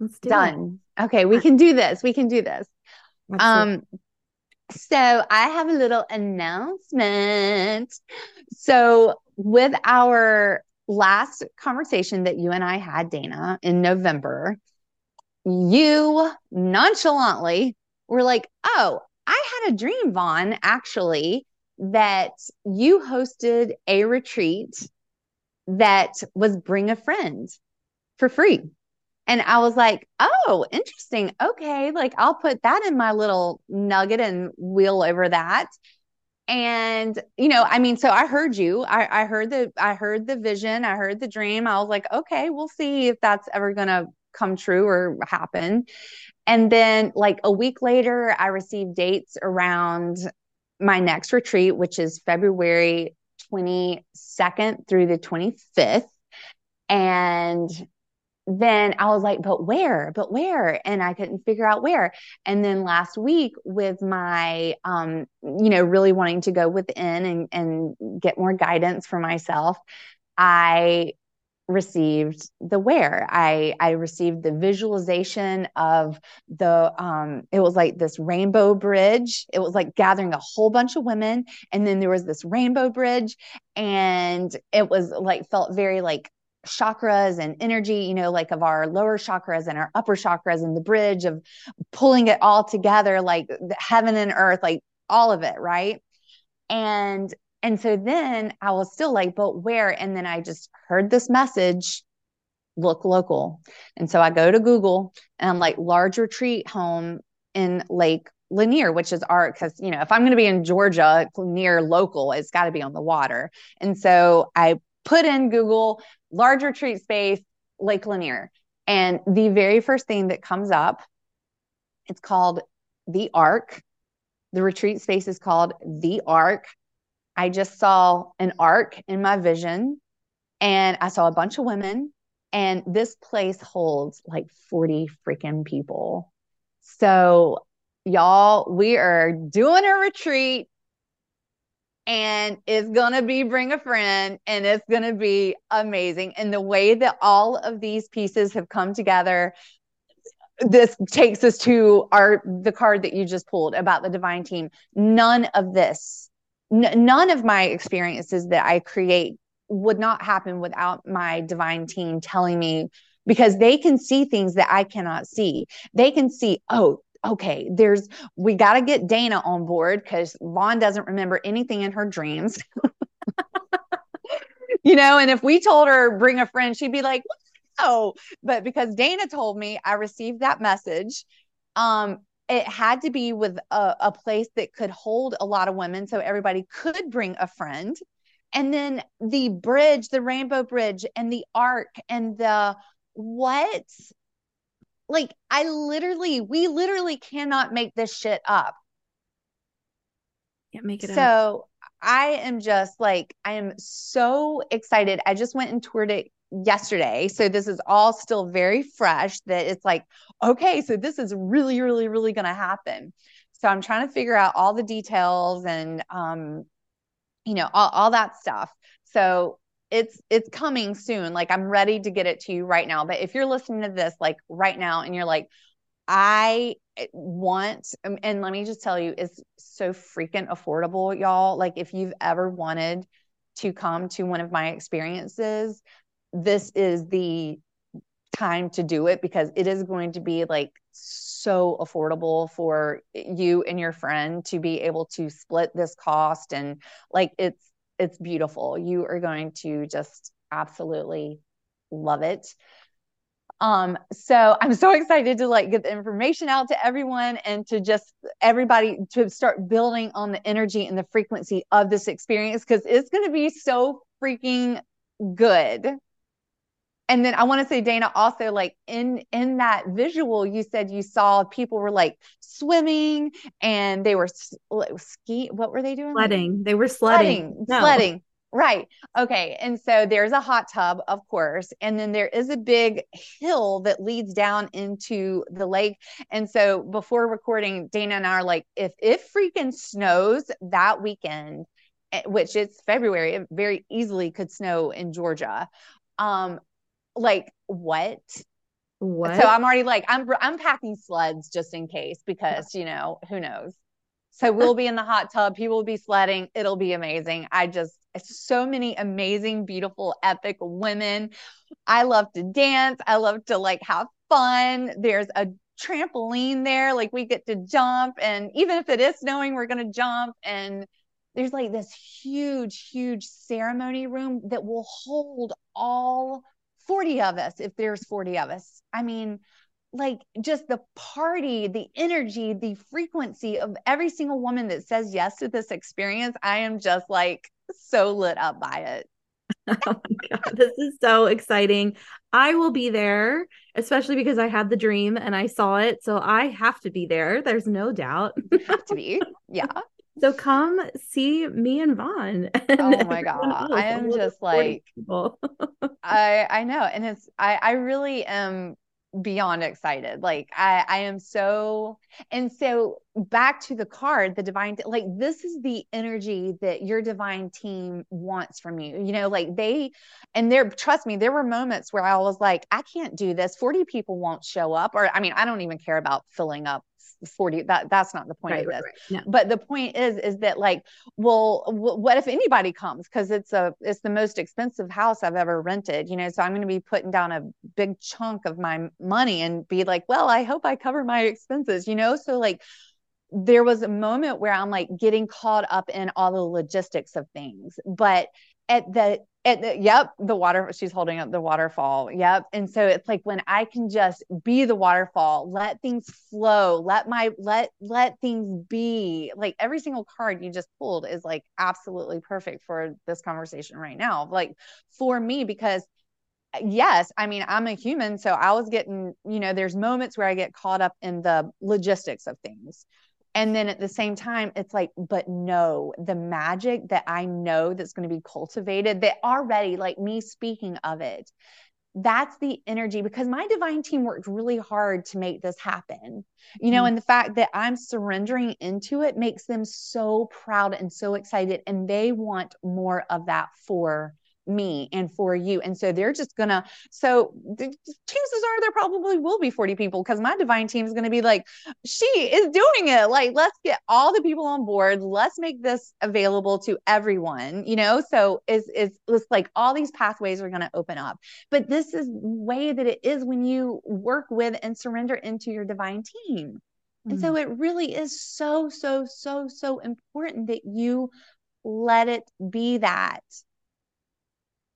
Let's do Done. It. Okay, we can do this. We can do this. Absolutely. Um so I have a little announcement. So with our last conversation that you and I had, Dana, in November, you nonchalantly were like, Oh, I had a dream, Vaughn, actually, that you hosted a retreat that was bring a friend for free. And I was like, oh, interesting. Okay. Like I'll put that in my little nugget and wheel over that. And you know i mean so i heard you. I, I heard the i heard the vision. I heard the dream. I was like okay we'll see if that's ever gonna come true or happen. And then like a week later i received dates around my next retreat which is february 22nd through the 25th and then I was like, but where? But where? And I couldn't figure out where. And then last week, with my, um, you know, really wanting to go within and, and get more guidance for myself, I received the where i i received the visualization of the um it was like this rainbow bridge it was like gathering a whole bunch of women and then there was this rainbow bridge and it was like felt very like chakras and energy, you know, like of our lower chakras and our upper chakras and the bridge of pulling it all together, like heaven and earth, like all of it, right? And and so then I was still like, but where? And then I just heard this message look local. And so I go to Google and I'm like, large retreat home in Lake Lanier, which is our, because, you know, if I'm going to be in Georgia near local, it's got to be on the water. And so I put in Google large retreat space, Lake Lanier. And the very first thing that comes up, it's called the Ark. The retreat space is called the Ark. I just saw an ark in my vision and I saw a bunch of women and this place holds like 40 freaking people. So y'all, we are doing a retreat and it's going to be bring a friend and it's going to be amazing. And the way that all of these pieces have come together this takes us to our the card that you just pulled about the divine team. None of this n- none of my experiences that i create would not happen without my divine team telling me because they can see things that i cannot see. They can see oh okay, there's, we got to get Dana on board because Vaughn doesn't remember anything in her dreams. you know, and if we told her bring a friend, she'd be like, oh, but because Dana told me, I received that message. Um, it had to be with a, a place that could hold a lot of women so everybody could bring a friend. And then the bridge, the rainbow bridge, and the ark, and the what like I literally, we literally cannot make this shit up. Can't make it so up. I am just like, I am so excited. I just went and toured it yesterday. So this is all still very fresh that it's like, okay, so this is really, really, really going to happen. So I'm trying to figure out all the details and, um, you know, all, all that stuff. So it's it's coming soon. Like I'm ready to get it to you right now. But if you're listening to this like right now and you're like, I want, um, and let me just tell you, it's so freaking affordable, y'all. Like if you've ever wanted to come to one of my experiences, this is the time to do it because it is going to be like so affordable for you and your friend to be able to split this cost and like it's it's beautiful. You are going to just absolutely love it. Um so i'm so excited to like get the information out to everyone and to just everybody to start building on the energy and the frequency of this experience because it's going to be so freaking good and then I want to say, Dana, also like in in that visual, you said you saw people were like swimming and they were ski. What were they doing? Sledding. They were sledding. Sledding. No. sledding. Right. Okay. And so there's a hot tub, of course, and then there is a big hill that leads down into the lake. And so before recording, Dana and I are like, if it freaking snows that weekend, eh, which it's February, it very easily could snow in Georgia. Um, like what? What? So I'm already like I'm I'm packing sleds just in case because you know who knows. So we'll be in the hot tub. People will be sledding. It'll be amazing. I just so many amazing, beautiful, epic women. I love to dance. I love to like have fun. There's a trampoline there. Like we get to jump. And even if it is snowing, we're going to jump. And there's like this huge, huge ceremony room that will hold all 40 of us if there's 40 of us. I mean, like just the party, the energy, the frequency of every single woman that says yes to this experience. I am just like so lit up by it. oh my God, this is so exciting. I will be there, especially because I had the dream and I saw it. So I have to be there. There's no doubt. you have to be. Yeah. So come see me and Vaughn. And oh my god, I am just like I I know, and it's I I really am beyond excited. Like I I am so and so back to the card, the divine like this is the energy that your divine team wants from you. You know, like they and there trust me, there were moments where I was like, I can't do this. 40 people won't show up or I mean, I don't even care about filling up 40 that that's not the point right, of this right, right. No. but the point is is that like well w- what if anybody comes because it's a it's the most expensive house i've ever rented you know so i'm going to be putting down a big chunk of my money and be like well i hope i cover my expenses you know so like there was a moment where i'm like getting caught up in all the logistics of things but at the at the yep, the water, she's holding up the waterfall. Yep. And so it's like when I can just be the waterfall, let things flow, let my, let, let things be like every single card you just pulled is like absolutely perfect for this conversation right now. Like for me, because yes, I mean, I'm a human. So I was getting, you know, there's moments where I get caught up in the logistics of things and then at the same time it's like but no the magic that i know that's going to be cultivated that already like me speaking of it that's the energy because my divine team worked really hard to make this happen you know mm-hmm. and the fact that i'm surrendering into it makes them so proud and so excited and they want more of that for me and for you. And so they're just gonna, so the chances are there probably will be 40 people because my divine team is gonna be like, she is doing it. Like, let's get all the people on board. Let's make this available to everyone, you know? So it's, it's, it's like all these pathways are gonna open up. But this is the way that it is when you work with and surrender into your divine team. And so mm. it really is so, so, so, so important that you let it be that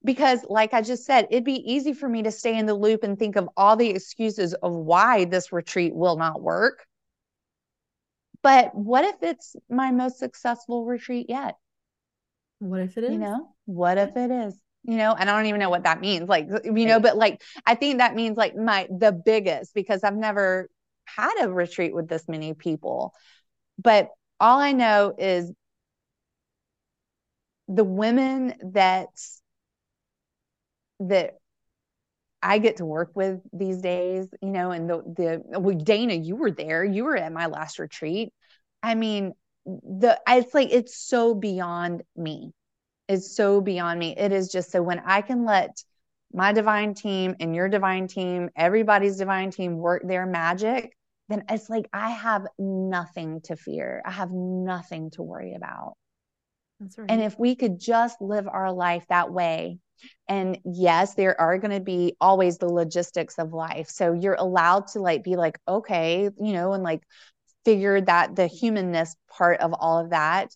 because like i just said it'd be easy for me to stay in the loop and think of all the excuses of why this retreat will not work. But what if it's my most successful retreat yet? What if it is? you know what if it is? You know, and I don't even know what that means. Like, you know, but like, I think that means like my, the biggest, because I've never had a retreat with this many people. But all I know is the women that, that I get to work with these days, you know, and the the well, Dana, you were there, you were at my last retreat. I mean, the it's like it's so beyond me. It's so beyond me. It is just so when I can let my divine team and your divine team, everybody's divine team work their magic, then it's like I have nothing to fear. I have nothing to worry about. Right. And if we could just live our life that way, and yes, there are going to be always the logistics of life. So you're allowed to like be like, okay, you know, and like figure that the humanness part of all of that.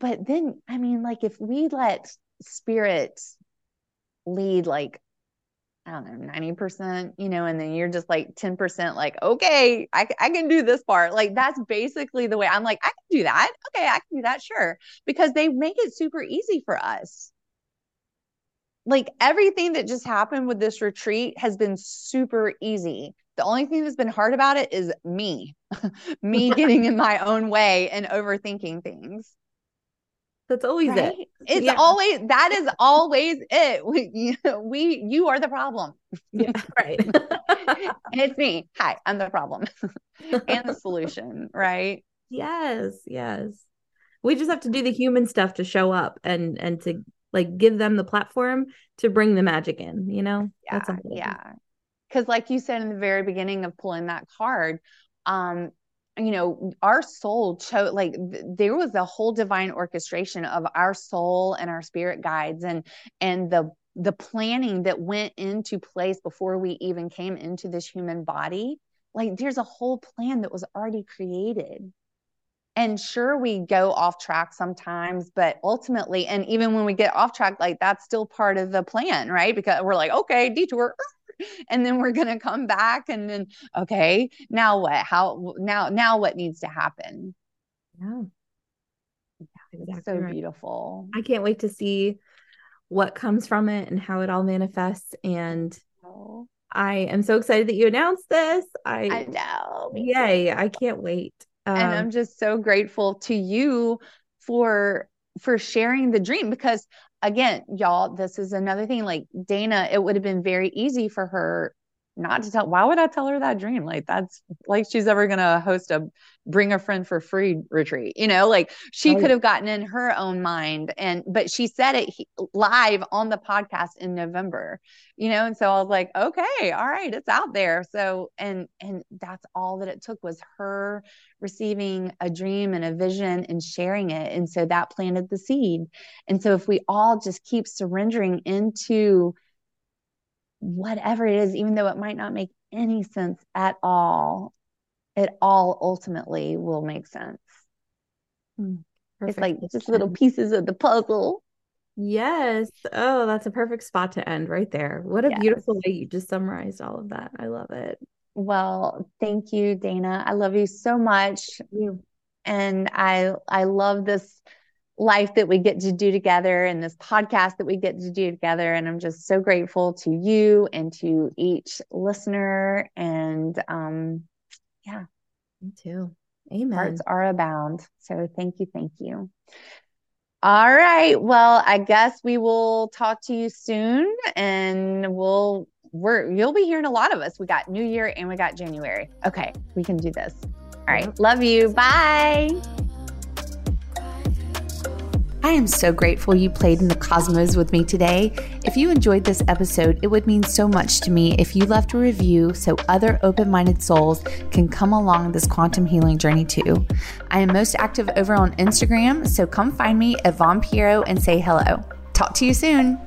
But then, I mean, like if we let spirit lead like I don't know, 90%, you know, and then you're just like 10%, like, okay, I, I can do this part. Like, that's basically the way I'm like, I can do that. Okay, I can do that. Sure. Because they make it super easy for us like everything that just happened with this retreat has been super easy. The only thing that's been hard about it is me, me getting in my own way and overthinking things. That's always right? it. It's yeah. always that is always it. We, you know, we you are the problem. Yeah, right. it's me. Hi, I'm the problem and the solution, right? Yes, yes. We just have to do the human stuff to show up and and to like give them the platform to bring the magic in you know yeah yeah because like you said in the very beginning of pulling that card um you know our soul chose like th- there was a whole divine orchestration of our soul and our spirit guides and and the the planning that went into place before we even came into this human body. Like there's a whole plan that was already created. And sure we go off track sometimes but ultimately and even when we get off track like that's still part of the plan right? Because we're like okay detour and then we're going to come back and then okay now what how now now what needs to happen yeah, yeah exactly so right. beautiful i can't wait to see what comes from it and how it all manifests and oh. I am so excited that you announced this. I, I know. Yay. I can't wait um, and i'm just so grateful to you for for sharing the dream because again y'all this is another thing like dana it would have been very easy for her not to tell why would i tell her that dream? Like that's like she's ever gonna host a bring a friend for free retreat you know? Like she oh, could have gotten in her own mind and but she said it live on the podcast in november you know? And so i was like okay all right it's out there. So and and that's all that it took was her receiving a dream and a vision and sharing it. And so that planted the seed. And so if we all just keep surrendering into whatever it is, even though it might not make any sense at all, it all ultimately will make sense. Mm, it's like just little pieces of the puzzle. Yes. Oh, that's a perfect spot to end right there. What a yes. beautiful way you just summarized all of that. I love it. Well, thank you, Dana. I love you so much. You. And I I love this life that we get to do together and this podcast that we get to do together. And I'm just so grateful to you and to each listener. And um, yeah. Me too. Amen. Hearts are abound. So thank you. Thank you. All right. Well, I guess we will talk to you soon and we'll we're you'll be hearing a lot of us. We got New Year and we got January. Okay, we can do this. All right. Love you. Bye. I am so grateful you played in the cosmos with me today. If you enjoyed this episode, it would mean so much to me if you left a review so other open minded souls can come along this quantum healing journey too. I am most active over on Instagram, so come find me at Vaughn Piero and say hello. Talk to you soon.